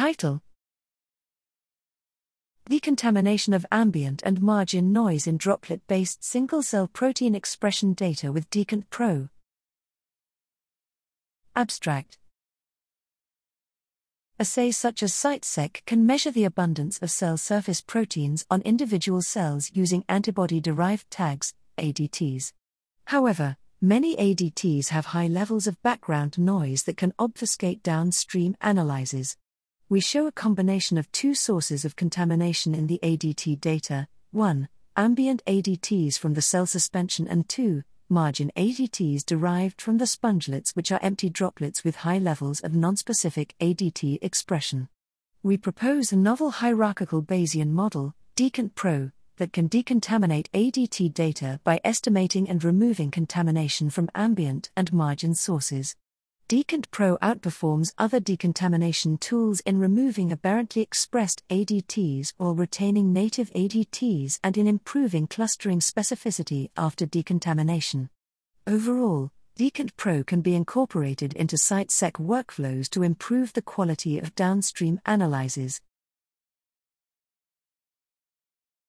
Title Decontamination of ambient and margin noise in droplet based single cell protein expression data with DecontPro. Abstract Assays such as CITE-seq can measure the abundance of cell surface proteins on individual cells using antibody derived tags, ADTs. However, many ADTs have high levels of background noise that can obfuscate downstream analyses. We show a combination of two sources of contamination in the ADT data 1. Ambient ADTs from the cell suspension, and 2 margin ADTs derived from the spongelets, which are empty droplets with high levels of nonspecific ADT expression. We propose a novel hierarchical Bayesian model, DecontPro, that can decontaminate ADT data by estimating and removing contamination from ambient and margin sources. DecontPro outperforms other decontamination tools in removing aberrantly expressed ADTs while retaining native ADTs and in improving clustering specificity after decontamination. Overall, Decant Pro can be incorporated into CITE-seq workflows to improve the quality of downstream analyses.